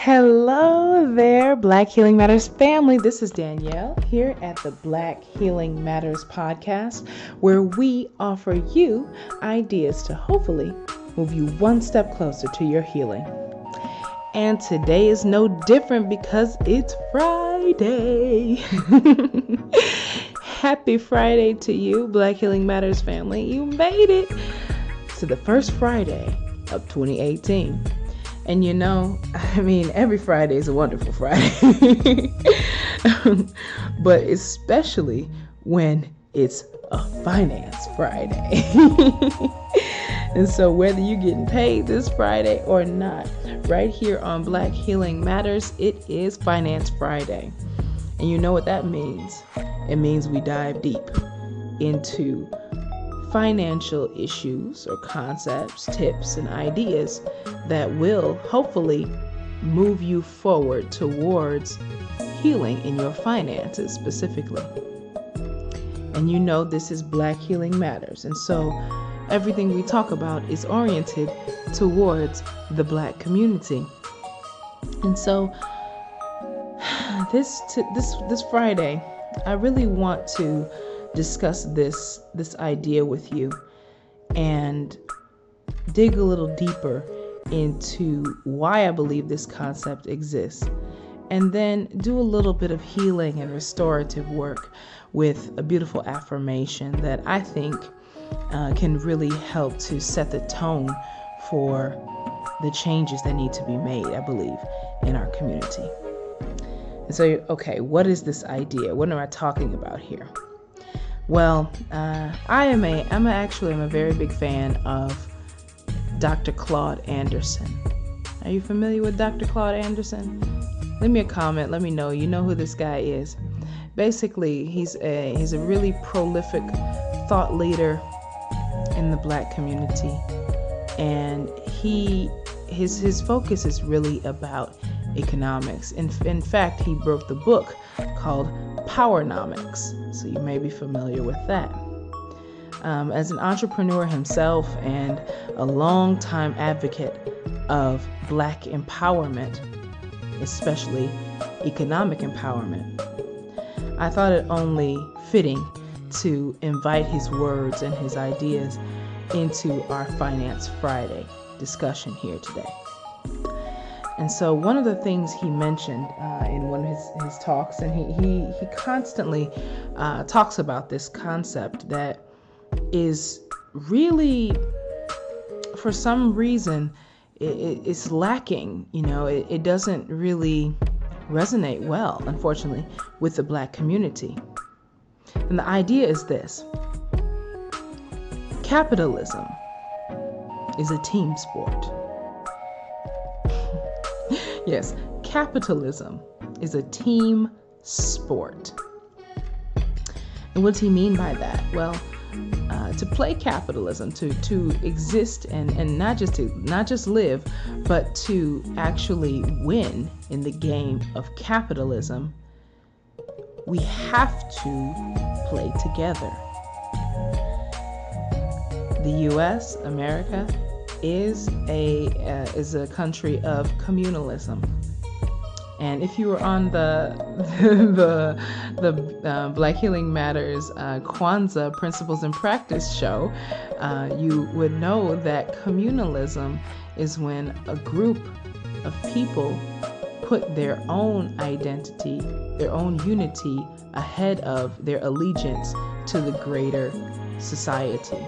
Hello there, Black Healing Matters family. This is Danielle here at the Black Healing Matters podcast, where we offer you ideas to hopefully move you one step closer to your healing. And today is no different because it's Friday. Happy Friday to you, Black Healing Matters family. You made it to the first Friday of 2018. And you know, I mean, every Friday is a wonderful Friday. but especially when it's a finance Friday. and so, whether you're getting paid this Friday or not, right here on Black Healing Matters, it is Finance Friday. And you know what that means? It means we dive deep into financial issues or concepts, tips, and ideas that will hopefully move you forward towards healing in your finances specifically. And you know, this is Black Healing Matters. And so everything we talk about is oriented towards the Black community. And so this this this Friday, I really want to discuss this this idea with you and dig a little deeper into why I believe this concept exists and then do a little bit of healing and restorative work with a beautiful affirmation that I think uh, can really help to set the tone for the changes that need to be made, I believe, in our community. And so, okay, what is this idea? What am I talking about here? Well, uh, I am a I'm a, actually I'm a very big fan of Dr. Claude Anderson. Are you familiar with Dr. Claude Anderson? Leave me a comment. Let me know. You know who this guy is. Basically, he's a he's a really prolific thought leader in the black community, and he his his focus is really about economics. In, in fact, he wrote the book called Powernomics, so you may be familiar with that. Um, as an entrepreneur himself and a longtime advocate of black empowerment, especially economic empowerment, I thought it only fitting to invite his words and his ideas into our Finance Friday discussion here today. And so, one of the things he mentioned uh, in one of his, his talks, and he, he, he constantly uh, talks about this concept that is really, for some reason, it, it's lacking. You know, it, it doesn't really resonate well, unfortunately, with the black community. And the idea is this capitalism is a team sport. Yes, capitalism is a team sport. And what does he mean by that? Well, uh, to play capitalism, to to exist and and not just to not just live, but to actually win in the game of capitalism, we have to play together. The U.S., America, is a uh, is a country of communalism. And if you were on the the the uh, Black Healing Matters uh, Kwanzaa Principles and Practice show, uh, you would know that communalism is when a group of people put their own identity, their own unity ahead of their allegiance to the greater society.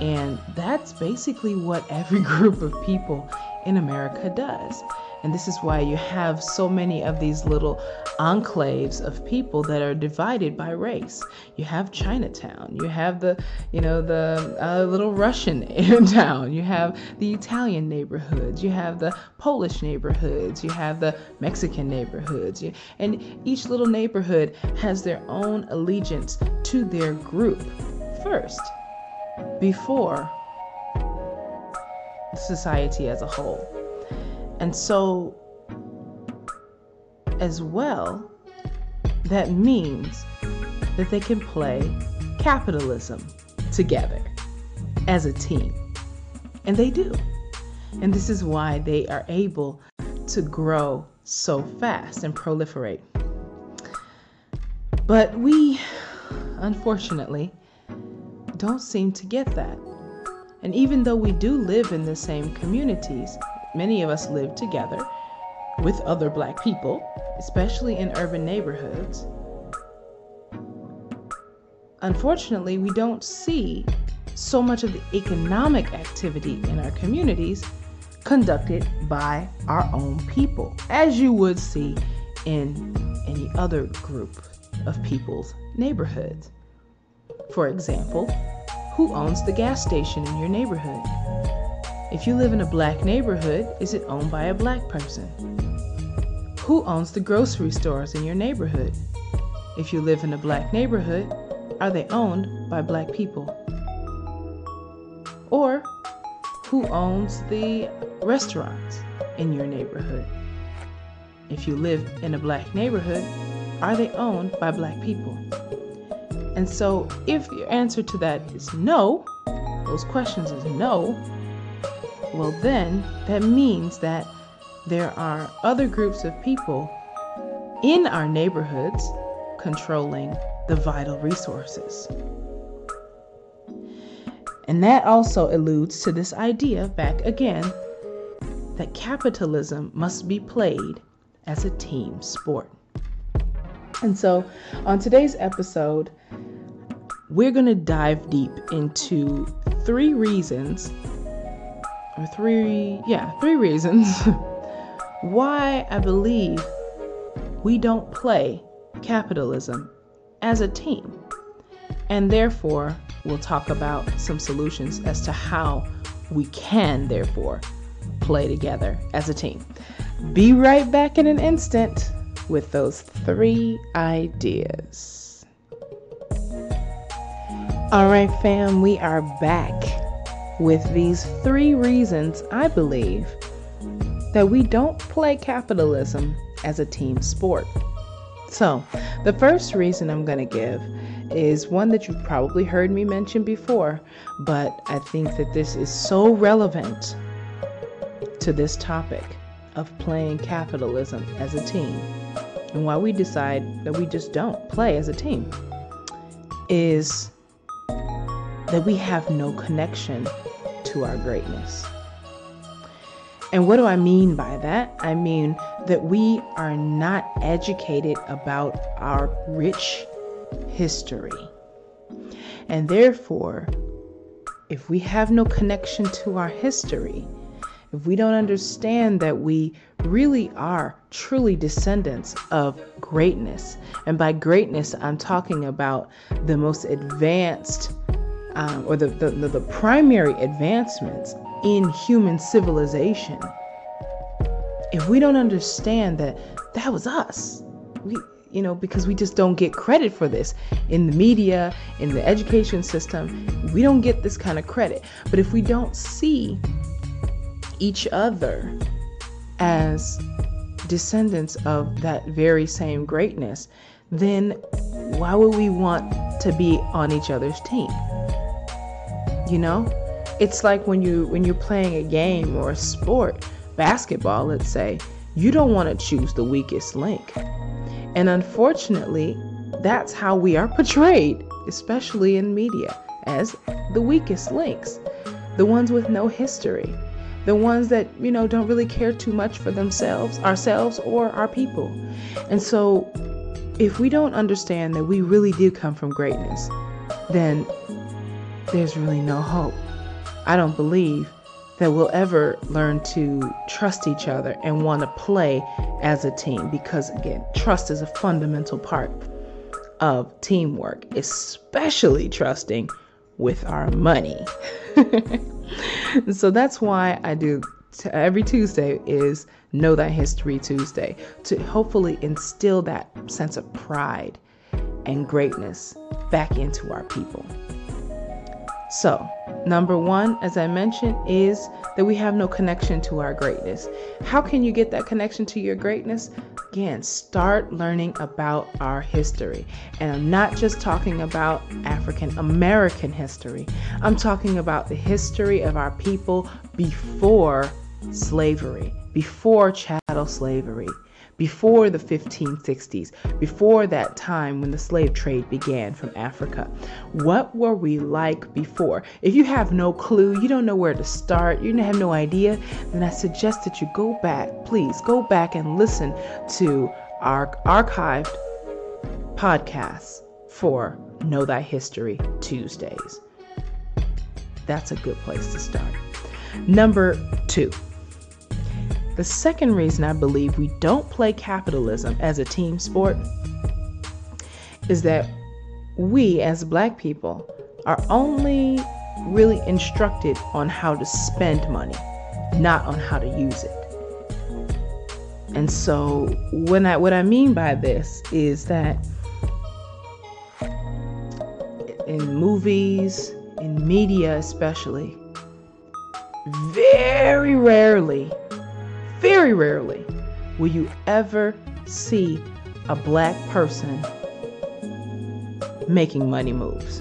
And that's basically what every group of people in America does. And this is why you have so many of these little enclaves of people that are divided by race. You have Chinatown, you have the, you know, the uh, little Russian town, you have the Italian neighborhoods, you have the Polish neighborhoods, you have the Mexican neighborhoods, and each little neighborhood has their own allegiance to their group first before society as a whole. And so, as well, that means that they can play capitalism together as a team. And they do. And this is why they are able to grow so fast and proliferate. But we, unfortunately, don't seem to get that. And even though we do live in the same communities, many of us live together with other black people, especially in urban neighborhoods. Unfortunately, we don't see so much of the economic activity in our communities conducted by our own people, as you would see in any other group of people's neighborhoods. For example, who owns the gas station in your neighborhood? If you live in a black neighborhood, is it owned by a black person? Who owns the grocery stores in your neighborhood? If you live in a black neighborhood, are they owned by black people? Or who owns the restaurants in your neighborhood? If you live in a black neighborhood, are they owned by black people? And so, if your answer to that is no, those questions is no, well, then that means that there are other groups of people in our neighborhoods controlling the vital resources. And that also alludes to this idea, back again, that capitalism must be played as a team sport. And so, on today's episode, we're going to dive deep into three reasons, or three, yeah, three reasons why I believe we don't play capitalism as a team. And therefore, we'll talk about some solutions as to how we can, therefore, play together as a team. Be right back in an instant with those three ideas. All right, fam, we are back with these three reasons I believe that we don't play capitalism as a team sport. So, the first reason I'm going to give is one that you've probably heard me mention before, but I think that this is so relevant to this topic of playing capitalism as a team and why we decide that we just don't play as a team is that we have no connection to our greatness. And what do I mean by that? I mean that we are not educated about our rich history. And therefore, if we have no connection to our history, if we don't understand that we really are truly descendants of greatness, and by greatness, I'm talking about the most advanced um, or the, the, the primary advancements in human civilization, if we don't understand that that was us, we, you know, because we just don't get credit for this in the media, in the education system, we don't get this kind of credit. But if we don't see each other as descendants of that very same greatness, then why would we want to be on each other's team? You know? It's like when you when you're playing a game or a sport, basketball, let's say, you don't want to choose the weakest link. And unfortunately, that's how we are portrayed, especially in media, as the weakest links, the ones with no history, the ones that, you know, don't really care too much for themselves, ourselves, or our people. And so, if we don't understand that we really do come from greatness, then there's really no hope. I don't believe that we'll ever learn to trust each other and want to play as a team because, again, trust is a fundamental part of teamwork, especially trusting with our money. so that's why I do t- every Tuesday is Know That History Tuesday to hopefully instill that sense of pride and greatness back into our people. So, number one, as I mentioned, is that we have no connection to our greatness. How can you get that connection to your greatness? Again, start learning about our history. And I'm not just talking about African American history, I'm talking about the history of our people before slavery, before chattel slavery, before the 1560s, before that time when the slave trade began from Africa. What were we like before? If you have no clue, you don't know where to start, you have no idea, then I suggest that you go back, please go back and listen to our archived podcasts for Know Thy History Tuesdays. That's a good place to start. Number two, the second reason I believe we don't play capitalism as a team sport is that we, as black people, are only really instructed on how to spend money, not on how to use it. And so when I what I mean by this is that in movies, in media especially, very rarely very rarely will you ever see a black person making money moves.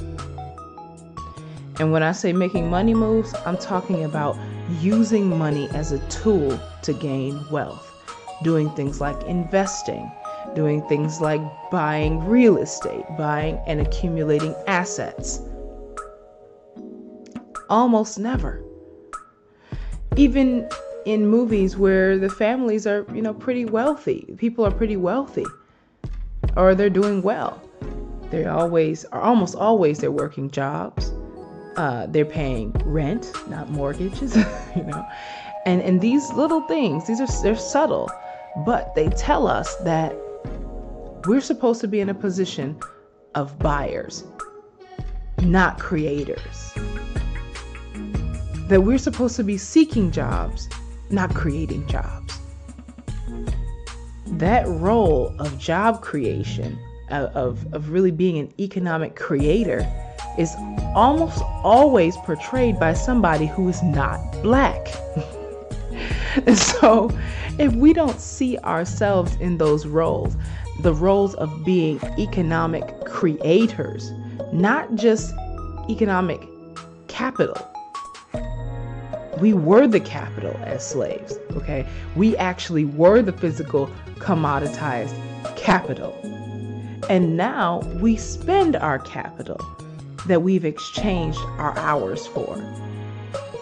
And when I say making money moves, I'm talking about using money as a tool to gain wealth, doing things like investing, doing things like buying real estate, buying and accumulating assets. Almost never. Even in movies where the families are, you know, pretty wealthy. People are pretty wealthy or they're doing well. They always are almost always they're working jobs. Uh, they're paying rent, not mortgages, you know. And and these little things, these are they're subtle, but they tell us that we're supposed to be in a position of buyers, not creators. That we're supposed to be seeking jobs not creating jobs. That role of job creation, of, of really being an economic creator, is almost always portrayed by somebody who is not black. and so, if we don't see ourselves in those roles, the roles of being economic creators, not just economic capital, we were the capital as slaves, okay? We actually were the physical commoditized capital. And now we spend our capital that we've exchanged our hours for.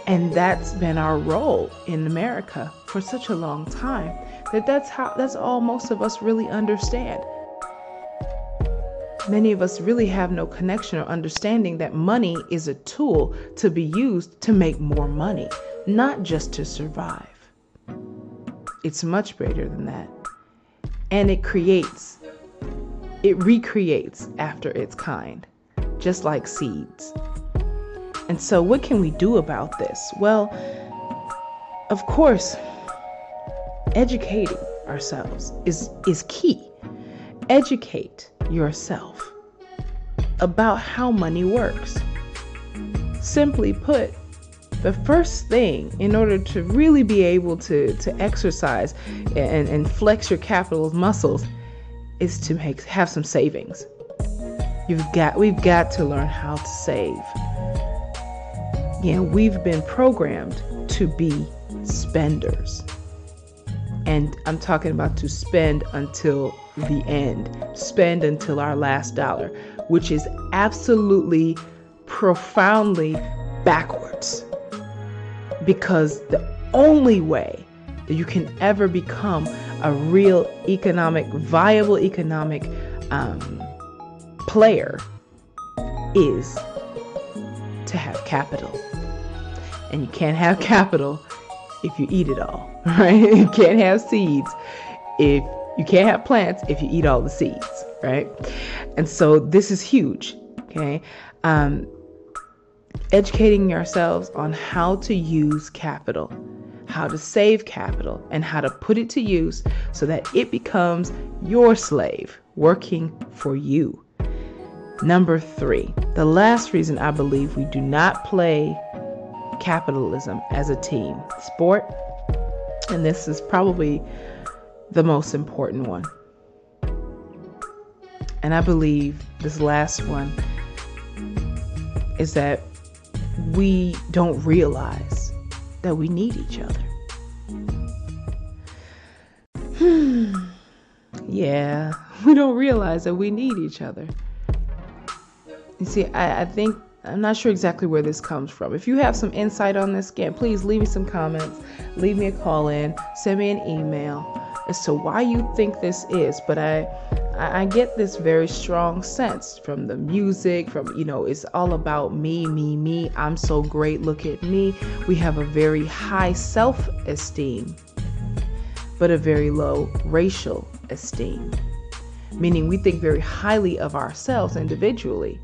And that's been our role in America for such a long time that that's how that's all most of us really understand. Many of us really have no connection or understanding that money is a tool to be used to make more money, not just to survive. It's much greater than that. And it creates, it recreates after its kind, just like seeds. And so, what can we do about this? Well, of course, educating ourselves is, is key. Educate yourself about how money works. Simply put, the first thing in order to really be able to, to exercise and, and flex your capital muscles is to make have some savings. You've got we've got to learn how to save. Yeah, we've been programmed to be spenders. And I'm talking about to spend until the end, spend until our last dollar, which is absolutely profoundly backwards. Because the only way that you can ever become a real economic, viable economic um, player is to have capital. And you can't have capital if you eat it all, right? You can't have seeds if you can't have plants if you eat all the seeds, right? And so this is huge, okay? Um, educating yourselves on how to use capital, how to save capital, and how to put it to use so that it becomes your slave working for you. Number three, the last reason I believe we do not play capitalism as a team sport, and this is probably the most important one. And I believe this last one is that we don't realize that we need each other. Hmm. yeah, we don't realize that we need each other. You see, I, I think I'm not sure exactly where this comes from. If you have some insight on this, again, please leave me some comments, leave me a call in, send me an email as to why you think this is. But I, I get this very strong sense from the music, from you know, it's all about me, me, me. I'm so great. Look at me. We have a very high self-esteem, but a very low racial esteem, meaning we think very highly of ourselves individually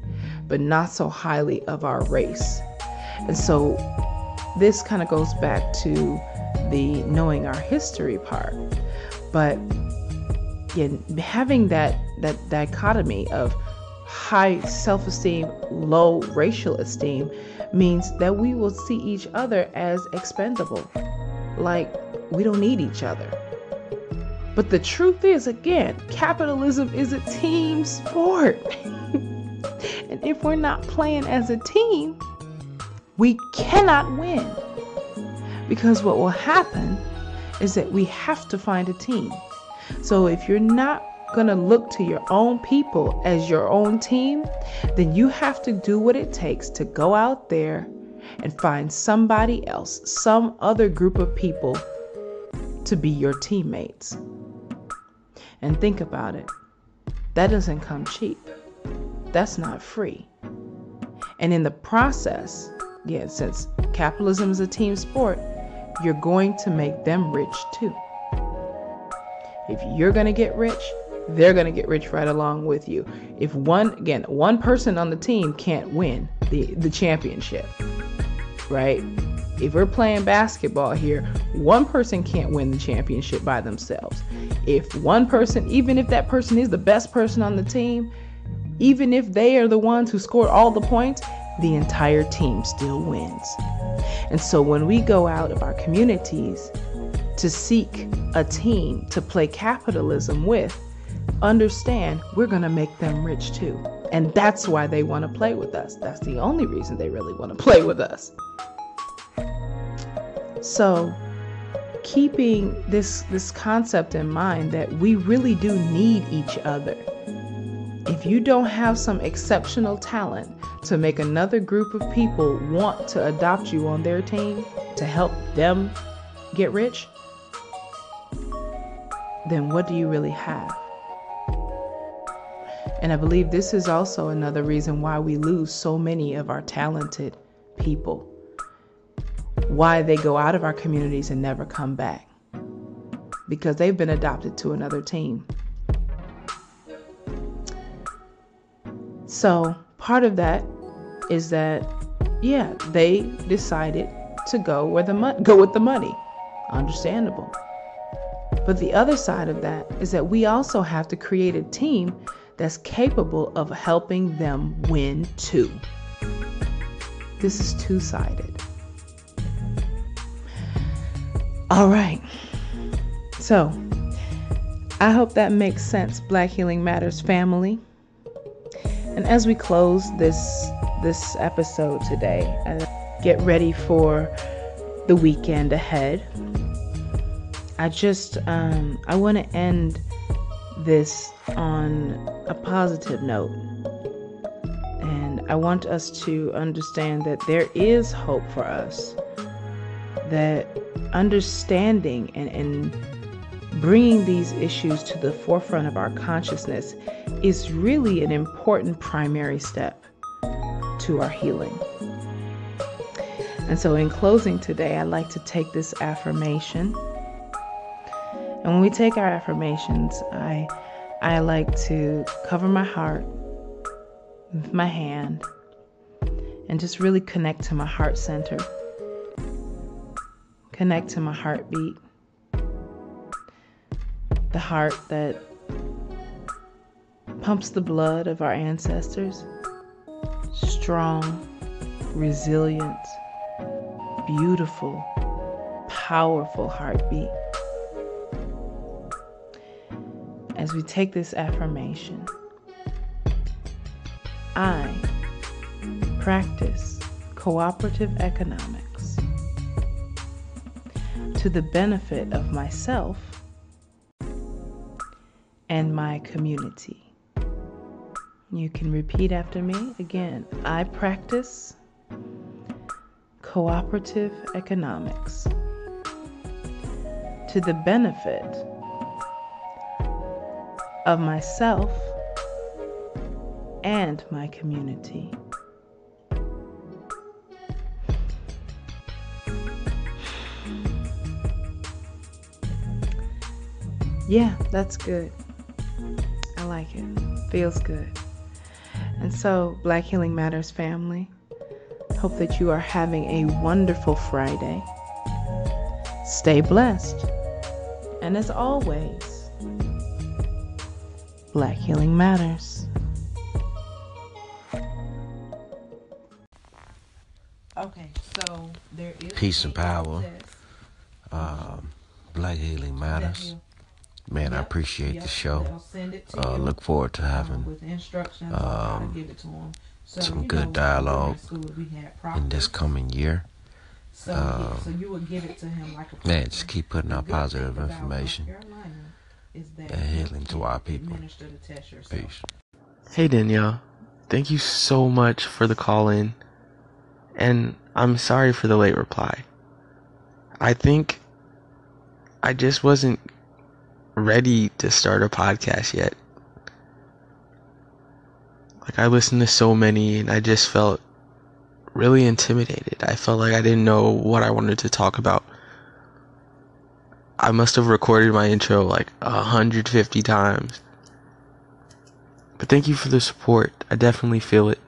but not so highly of our race. And so this kind of goes back to the knowing our history part. But again, having that that dichotomy of high self-esteem, low racial esteem means that we will see each other as expendable. Like we don't need each other. But the truth is, again, capitalism is a team sport. And if we're not playing as a team, we cannot win. Because what will happen is that we have to find a team. So if you're not going to look to your own people as your own team, then you have to do what it takes to go out there and find somebody else, some other group of people to be your teammates. And think about it that doesn't come cheap. That's not free. And in the process, yeah, since capitalism is a team sport, you're going to make them rich too. If you're going to get rich, they're going to get rich right along with you. If one, again, one person on the team can't win the, the championship, right? If we're playing basketball here, one person can't win the championship by themselves. If one person, even if that person is the best person on the team, even if they are the ones who scored all the points, the entire team still wins. And so when we go out of our communities to seek a team to play capitalism with, understand we're going to make them rich too. And that's why they want to play with us. That's the only reason they really want to play with us. So, keeping this this concept in mind that we really do need each other if you don't have some exceptional talent to make another group of people want to adopt you on their team to help them get rich, then what do you really have? And I believe this is also another reason why we lose so many of our talented people. Why they go out of our communities and never come back. Because they've been adopted to another team. So part of that is that, yeah, they decided to go where the money go with the money. Understandable. But the other side of that is that we also have to create a team that's capable of helping them win too. This is two sided. All right. So, I hope that makes sense, Black Healing Matters family. And as we close this this episode today, and get ready for the weekend ahead, I just um, I want to end this on a positive note. And I want us to understand that there is hope for us. That understanding and, and bringing these issues to the forefront of our consciousness is really an important primary step to our healing. And so, in closing today, I'd like to take this affirmation. And when we take our affirmations, I, I like to cover my heart with my hand and just really connect to my heart center, connect to my heartbeat the heart that pumps the blood of our ancestors. Strong, resilient, beautiful, powerful heartbeat. As we take this affirmation, I practice cooperative economics to the benefit of myself and my community. You can repeat after me again. I practice cooperative economics to the benefit of myself and my community. Yeah, that's good. I like it. Feels good. And so, Black Healing Matters family, hope that you are having a wonderful Friday. Stay blessed. And as always, Black Healing Matters. Okay, so there is Peace and power. Um, Black Healing Matters. That Man, I appreciate yep, the show. they'll send it to Uh, you, look forward to um, having with instructions to um, give it to 'em. So, some good know, when we were in dialogue school, we had in this coming year. So, um, so you would give it to him like a Man, just keep putting out positive thing about information Carolina is that and healing to our people. administer the test yourself. Peace. Hey Danielle, thank you so much for the call in. And I'm sorry for the late reply. I think I just wasn't ready to start a podcast yet. Like, I listened to so many and I just felt really intimidated. I felt like I didn't know what I wanted to talk about. I must have recorded my intro like 150 times. But thank you for the support. I definitely feel it.